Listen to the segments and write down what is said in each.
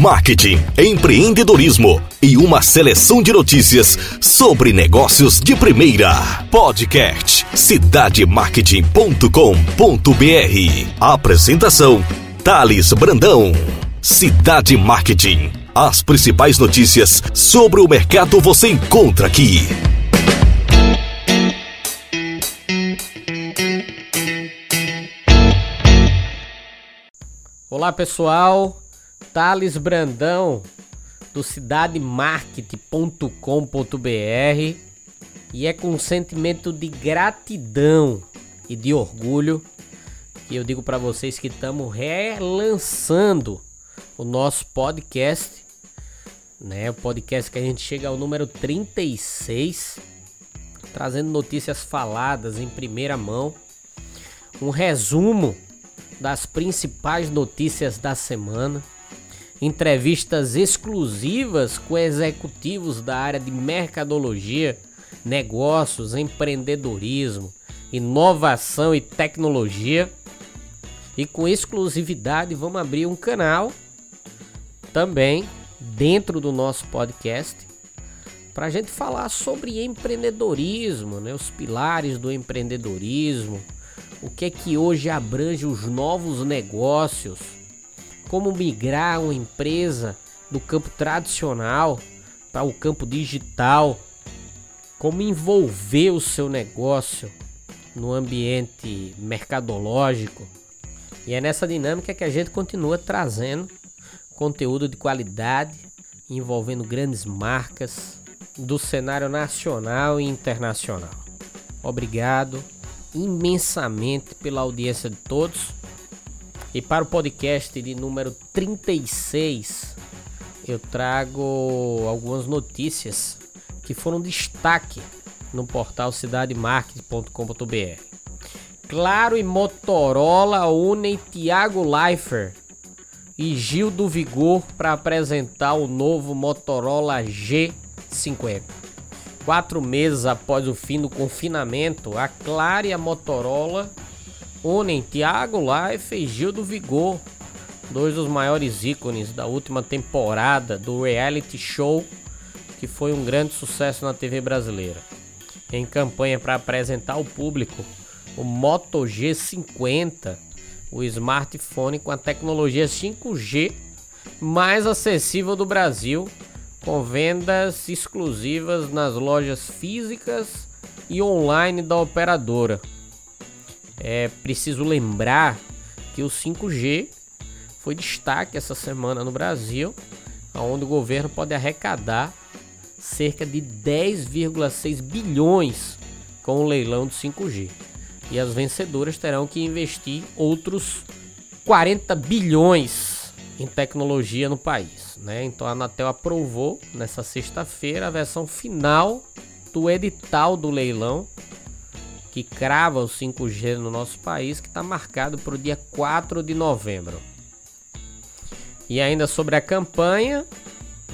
marketing, empreendedorismo e uma seleção de notícias sobre negócios de primeira. Podcast cidademarketing.com.br. Apresentação Thales Brandão. Cidade Marketing. As principais notícias sobre o mercado você encontra aqui. Olá pessoal, Thales Brandão do cidademarket.com.br e é com um sentimento de gratidão e de orgulho que eu digo para vocês que estamos relançando o nosso podcast, né? O podcast que a gente chega ao número 36, trazendo notícias faladas em primeira mão, um resumo das principais notícias da semana, entrevistas exclusivas com executivos da área de mercadologia, negócios, empreendedorismo, inovação e tecnologia. E com exclusividade vamos abrir um canal também dentro do nosso podcast para a gente falar sobre empreendedorismo, né? os pilares do empreendedorismo, o que é que hoje abrange os novos negócios, como migrar uma empresa do campo tradicional para o campo digital, como envolver o seu negócio no ambiente mercadológico. E é nessa dinâmica que a gente continua trazendo conteúdo de qualidade envolvendo grandes marcas do cenário nacional e internacional. Obrigado imensamente pela audiência de todos. E para o podcast de número 36, eu trago algumas notícias que foram destaque no portal cidademarket.com.br. Claro e Motorola unem Thiago Leifert e Gil do Vigor para apresentar o novo Motorola G50. Quatro meses após o fim do confinamento, a Clara e a Motorola unem Thiago Life e Gil do Vigor, dois dos maiores ícones da última temporada do reality show que foi um grande sucesso na TV brasileira. Em campanha para apresentar ao público o Moto G50, o smartphone com a tecnologia 5G mais acessível do Brasil com vendas exclusivas nas lojas físicas e online da operadora. É preciso lembrar que o 5G foi destaque essa semana no Brasil, onde o governo pode arrecadar cerca de 10,6 bilhões com o leilão do 5G. E as vencedoras terão que investir outros 40 bilhões em tecnologia no país né? Então a Anatel aprovou nessa sexta-feira a versão final do edital do leilão que crava o 5G no nosso país, que está marcado para o dia 4 de novembro. E ainda sobre a campanha,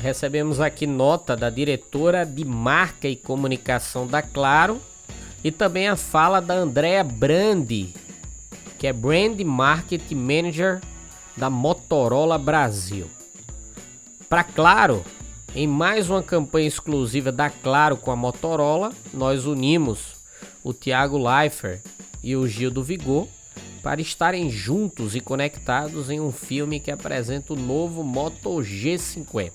recebemos aqui nota da diretora de marca e comunicação da Claro e também a fala da Andrea Brandi, que é Brand Market Manager da Motorola Brasil. Para Claro, em mais uma campanha exclusiva da Claro com a Motorola, nós unimos o Thiago Leifert e o Gil do Vigor para estarem juntos e conectados em um filme que apresenta o novo Moto G50.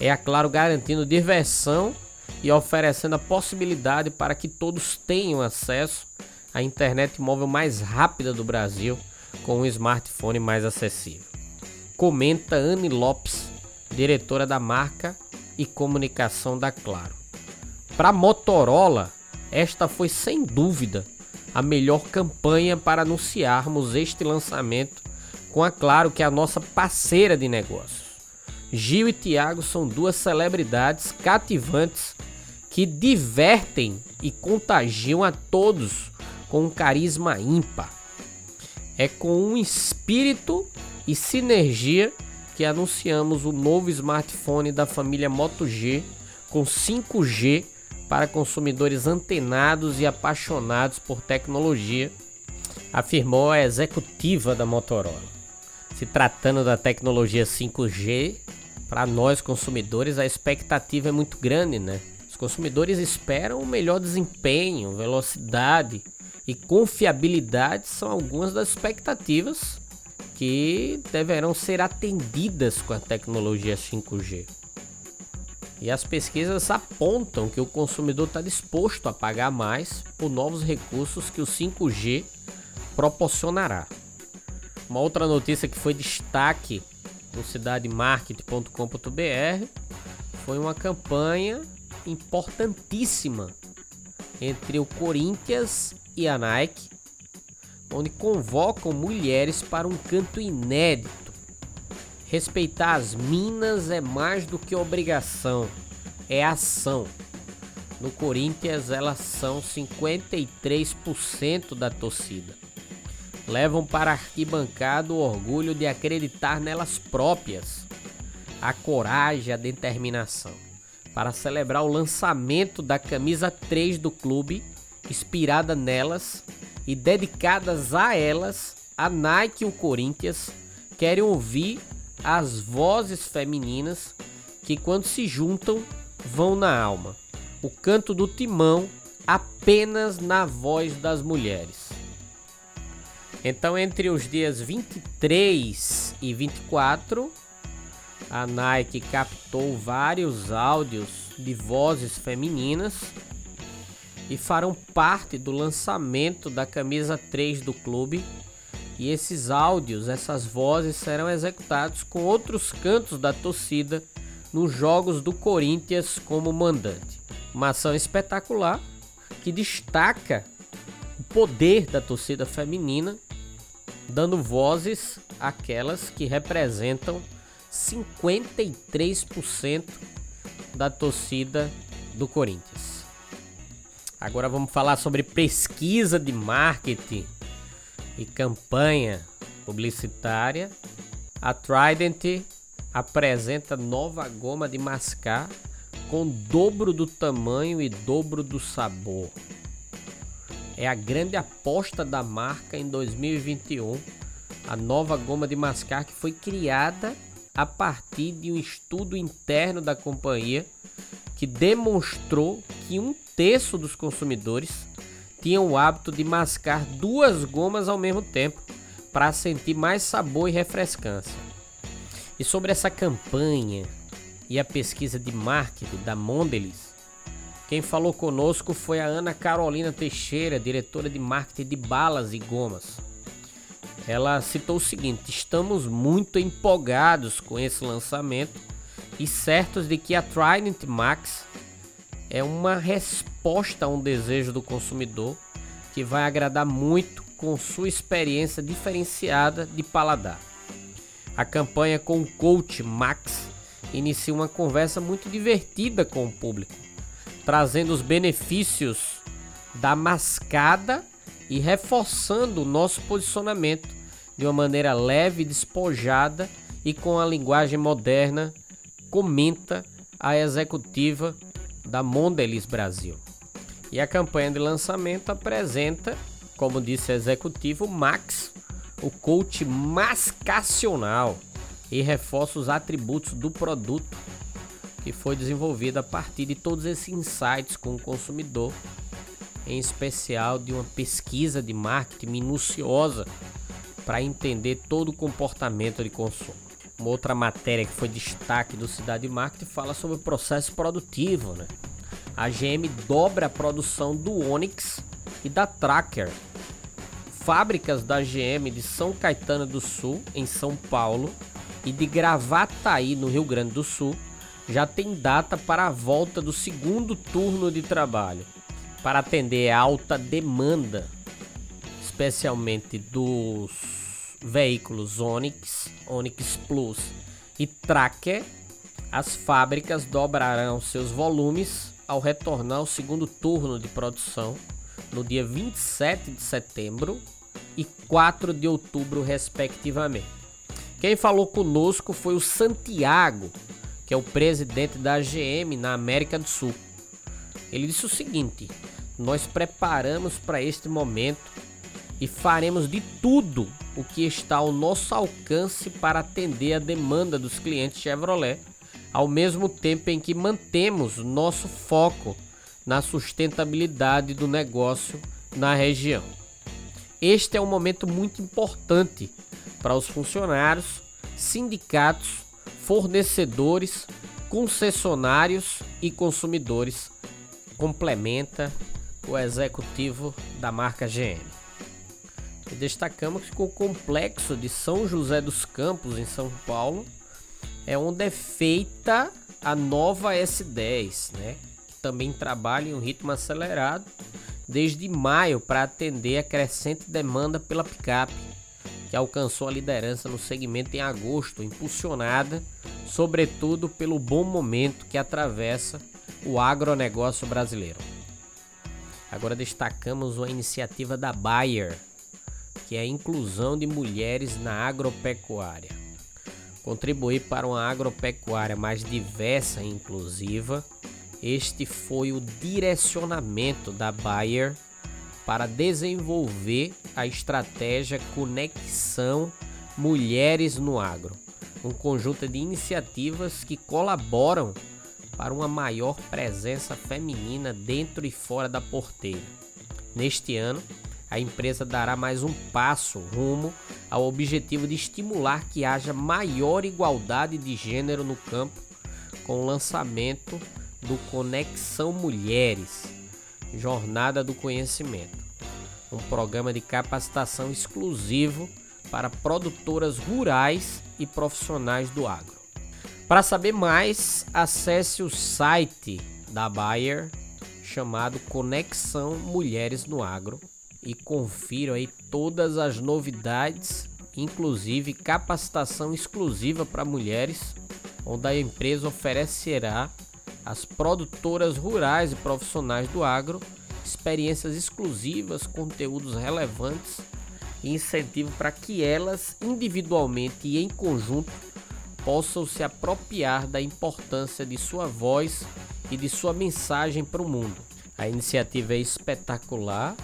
É a Claro garantindo diversão e oferecendo a possibilidade para que todos tenham acesso à internet móvel mais rápida do Brasil com um smartphone mais acessível. Comenta Anne Lopes diretora da marca e comunicação da Claro. Para Motorola, esta foi sem dúvida a melhor campanha para anunciarmos este lançamento com a Claro, que é a nossa parceira de negócios. Gil e Tiago são duas celebridades cativantes que divertem e contagiam a todos com um carisma ímpar. É com um espírito e sinergia que anunciamos o novo smartphone da família Moto G com 5G para consumidores antenados e apaixonados por tecnologia, afirmou a executiva da Motorola. Se tratando da tecnologia 5G, para nós consumidores a expectativa é muito grande, né? Os consumidores esperam o melhor desempenho, velocidade e confiabilidade são algumas das expectativas que deverão ser atendidas com a tecnologia 5G. E as pesquisas apontam que o consumidor está disposto a pagar mais por novos recursos que o 5G proporcionará. Uma outra notícia que foi destaque no cidademarket.com.br foi uma campanha importantíssima entre o Corinthians e a Nike, onde convocam mulheres para um canto inédito. Respeitar as minas é mais do que obrigação, é ação. No Corinthians, elas são 53% da torcida levam para a arquibancada o orgulho de acreditar nelas próprias, a coragem, a determinação, para celebrar o lançamento da camisa 3 do clube, inspirada nelas e dedicadas a elas, a Nike e o Corinthians querem ouvir as vozes femininas que quando se juntam vão na alma. O canto do timão apenas na voz das mulheres. Então, entre os dias 23 e 24, a Nike captou vários áudios de vozes femininas e farão parte do lançamento da camisa 3 do clube. E esses áudios, essas vozes serão executados com outros cantos da torcida nos jogos do Corinthians como mandante. Uma ação espetacular que destaca o poder da torcida feminina dando vozes àquelas que representam 53% da torcida do Corinthians. Agora vamos falar sobre pesquisa de marketing e campanha publicitária. A Trident apresenta nova goma de mascar com dobro do tamanho e dobro do sabor é a grande aposta da marca em 2021. A nova goma de mascar que foi criada a partir de um estudo interno da companhia que demonstrou que um terço dos consumidores tinham o hábito de mascar duas gomas ao mesmo tempo para sentir mais sabor e refrescância. E sobre essa campanha e a pesquisa de marketing da Mondelez, quem falou conosco foi a Ana Carolina Teixeira, diretora de marketing de balas e gomas. Ela citou o seguinte: estamos muito empolgados com esse lançamento e certos de que a Trident Max é uma resposta a um desejo do consumidor que vai agradar muito com sua experiência diferenciada de paladar. A campanha com o coach Max inicia uma conversa muito divertida com o público trazendo os benefícios da mascada e reforçando o nosso posicionamento de uma maneira leve, despojada e com a linguagem moderna, comenta a executiva da Mondelez Brasil. E a campanha de lançamento apresenta, como disse o Max, o coach mascacional, e reforça os atributos do produto que foi desenvolvida a partir de todos esses insights com o consumidor, em especial de uma pesquisa de marketing minuciosa para entender todo o comportamento de consumo. Uma outra matéria que foi destaque do Cidade Marketing fala sobre o processo produtivo. Né? A GM dobra a produção do Onix e da Tracker. Fábricas da GM de São Caetano do Sul, em São Paulo, e de Gravataí, no Rio Grande do Sul, já tem data para a volta do segundo turno de trabalho para atender a alta demanda, especialmente dos veículos Onix, Onix Plus e Tracker. As fábricas dobrarão seus volumes ao retornar ao segundo turno de produção no dia 27 de setembro e 4 de outubro, respectivamente. Quem falou conosco foi o Santiago, que é o presidente da GM na América do Sul. Ele disse o seguinte: Nós preparamos para este momento e faremos de tudo o que está ao nosso alcance para atender a demanda dos clientes Chevrolet, ao mesmo tempo em que mantemos nosso foco na sustentabilidade do negócio na região. Este é um momento muito importante para os funcionários, sindicatos, fornecedores, concessionários e consumidores, complementa o executivo da marca GM. E destacamos que o complexo de São José dos Campos, em São Paulo, é onde é feita a nova S10, né? que também trabalha em um ritmo acelerado desde maio para atender a crescente demanda pela picape, que alcançou a liderança no segmento em agosto, impulsionada sobretudo pelo bom momento que atravessa o agronegócio brasileiro. Agora destacamos a iniciativa da Bayer, que é a inclusão de mulheres na agropecuária. Contribuir para uma agropecuária mais diversa e inclusiva, este foi o direcionamento da Bayer para desenvolver a estratégia Conexão Mulheres no Agro, um conjunto de iniciativas que colaboram para uma maior presença feminina dentro e fora da porteira. Neste ano, a empresa dará mais um passo rumo ao objetivo de estimular que haja maior igualdade de gênero no campo com o lançamento do Conexão Mulheres Jornada do Conhecimento, um programa de capacitação exclusivo para produtoras rurais e profissionais do agro. Para saber mais, acesse o site da Bayer chamado Conexão Mulheres no Agro e confira aí todas as novidades, inclusive capacitação exclusiva para mulheres, onde a empresa oferecerá às produtoras rurais e profissionais do agro experiências exclusivas, conteúdos relevantes e incentivo para que elas individualmente e em conjunto possam se apropriar da importância de sua voz e de sua mensagem para o mundo. A iniciativa é espetacular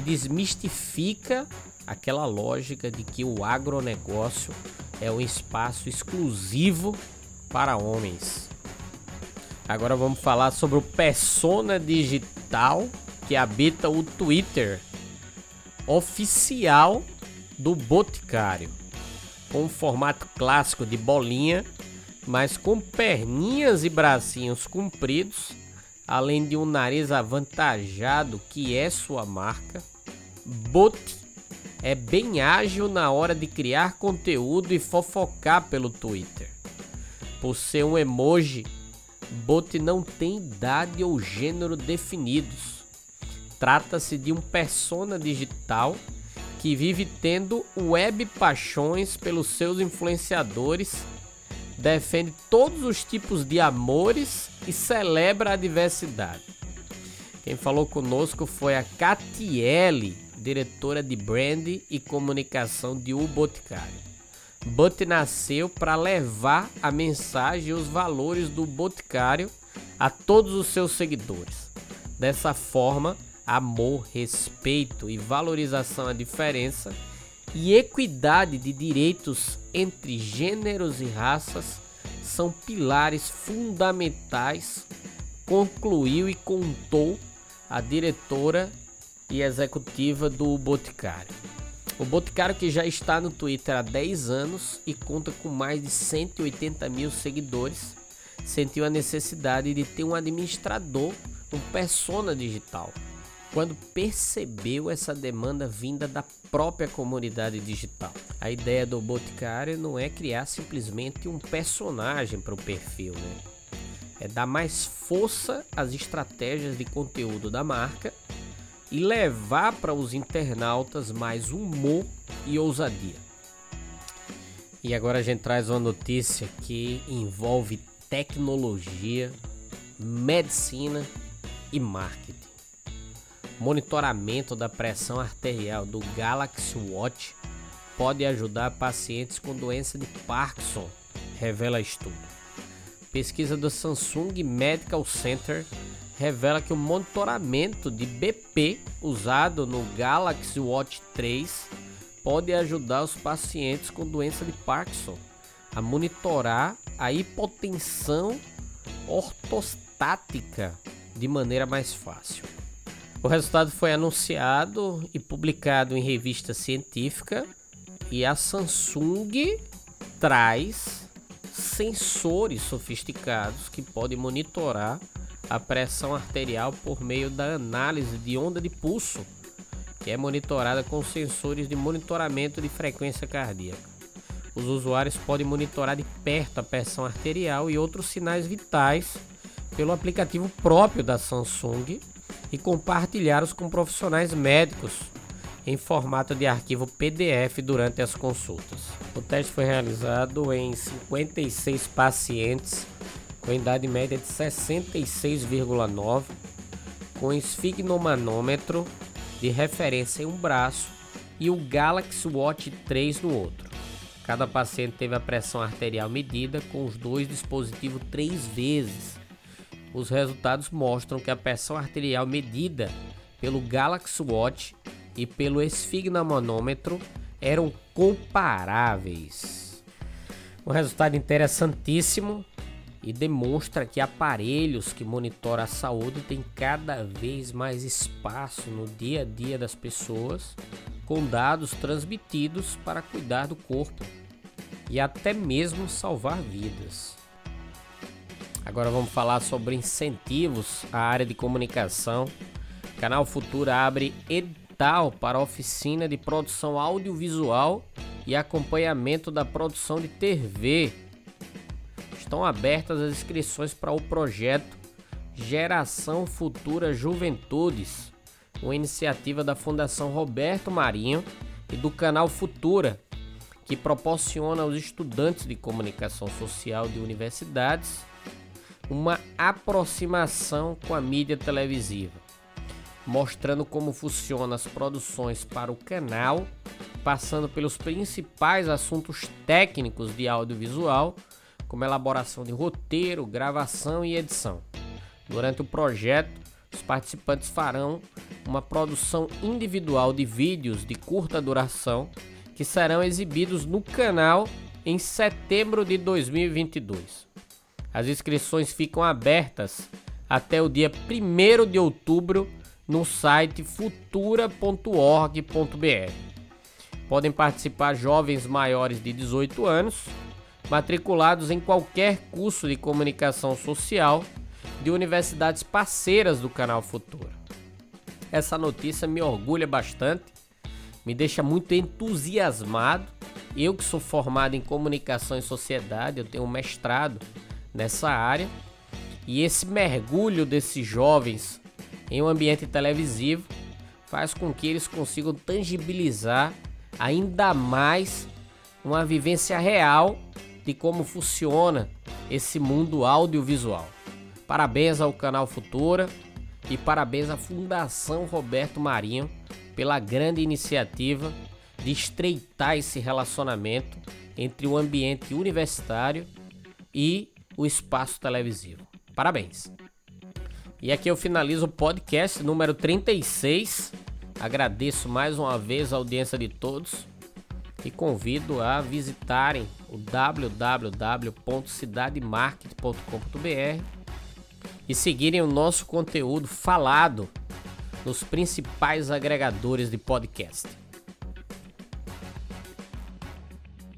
desmistifica aquela lógica de que o agronegócio é um espaço exclusivo para homens. Agora vamos falar sobre o persona digital que habita o Twitter oficial do Boticário com um formato clássico de bolinha, mas com perninhas e bracinhos compridos, além de um nariz avantajado que é sua marca. Bot é bem ágil na hora de criar conteúdo e fofocar pelo Twitter. Por ser um emoji, Bot não tem idade ou gênero definidos. Trata-se de um persona digital que vive tendo web paixões pelos seus influenciadores, defende todos os tipos de amores e celebra a diversidade. Quem falou conosco foi a Catiele, diretora de brand e comunicação de O Boticário. But nasceu para levar a mensagem e os valores do Boticário a todos os seus seguidores. Dessa forma, amor, respeito e valorização à diferença e equidade de direitos entre gêneros e raças são pilares fundamentais, concluiu e contou a diretora e executiva do Boticário. O Boticário que já está no Twitter há 10 anos e conta com mais de 180 mil seguidores, sentiu a necessidade de ter um administrador, um persona digital quando percebeu essa demanda vinda da própria comunidade digital. A ideia do Boticário não é criar simplesmente um personagem para o perfil, né? É dar mais força às estratégias de conteúdo da marca e levar para os internautas mais humor e ousadia. E agora a gente traz uma notícia que envolve tecnologia, medicina e marketing monitoramento da pressão arterial do Galaxy Watch pode ajudar pacientes com doença de Parkinson, revela estudo. Pesquisa do Samsung Medical Center revela que o monitoramento de BP usado no Galaxy Watch 3 pode ajudar os pacientes com doença de Parkinson a monitorar a hipotensão ortostática de maneira mais fácil. O resultado foi anunciado e publicado em revista científica e a Samsung traz sensores sofisticados que podem monitorar a pressão arterial por meio da análise de onda de pulso, que é monitorada com sensores de monitoramento de frequência cardíaca. Os usuários podem monitorar de perto a pressão arterial e outros sinais vitais pelo aplicativo próprio da Samsung e compartilhá-los com profissionais médicos em formato de arquivo PDF durante as consultas. O teste foi realizado em 56 pacientes com idade média de 66,9, com esfigmomanômetro de referência em um braço e o Galaxy Watch 3 no outro. Cada paciente teve a pressão arterial medida com os dois dispositivos três vezes. Os resultados mostram que a pressão arterial medida pelo Galaxy Watch e pelo esfigmomanômetro eram comparáveis. Um resultado interessantíssimo e demonstra que aparelhos que monitoram a saúde têm cada vez mais espaço no dia a dia das pessoas, com dados transmitidos para cuidar do corpo e até mesmo salvar vidas. Agora vamos falar sobre incentivos à área de comunicação. Canal Futura abre edital para oficina de produção audiovisual e acompanhamento da produção de TV estão abertas as inscrições para o projeto Geração Futura Juventudes, uma iniciativa da Fundação Roberto Marinho e do canal Futura, que proporciona aos estudantes de comunicação social de universidades uma aproximação com a mídia televisiva, mostrando como funcionam as produções para o canal, passando pelos principais assuntos técnicos de audiovisual como elaboração de roteiro, gravação e edição. Durante o projeto, os participantes farão uma produção individual de vídeos de curta duração que serão exibidos no canal em setembro de 2022. As inscrições ficam abertas até o dia 1 de outubro no site futura.org.br. Podem participar jovens maiores de 18 anos matriculados em qualquer curso de comunicação social de universidades parceiras do canal Futuro. Essa notícia me orgulha bastante, me deixa muito entusiasmado. Eu que sou formado em comunicação e sociedade, eu tenho um mestrado nessa área, e esse mergulho desses jovens em um ambiente televisivo faz com que eles consigam tangibilizar ainda mais uma vivência real de como funciona esse mundo audiovisual. Parabéns ao canal Futura e parabéns à Fundação Roberto Marinho pela grande iniciativa de estreitar esse relacionamento entre o ambiente universitário e o espaço televisivo. Parabéns! E aqui eu finalizo o podcast número 36. Agradeço mais uma vez a audiência de todos e convido a visitarem o www.cidademarket.com.br e seguirem o nosso conteúdo falado nos principais agregadores de podcast.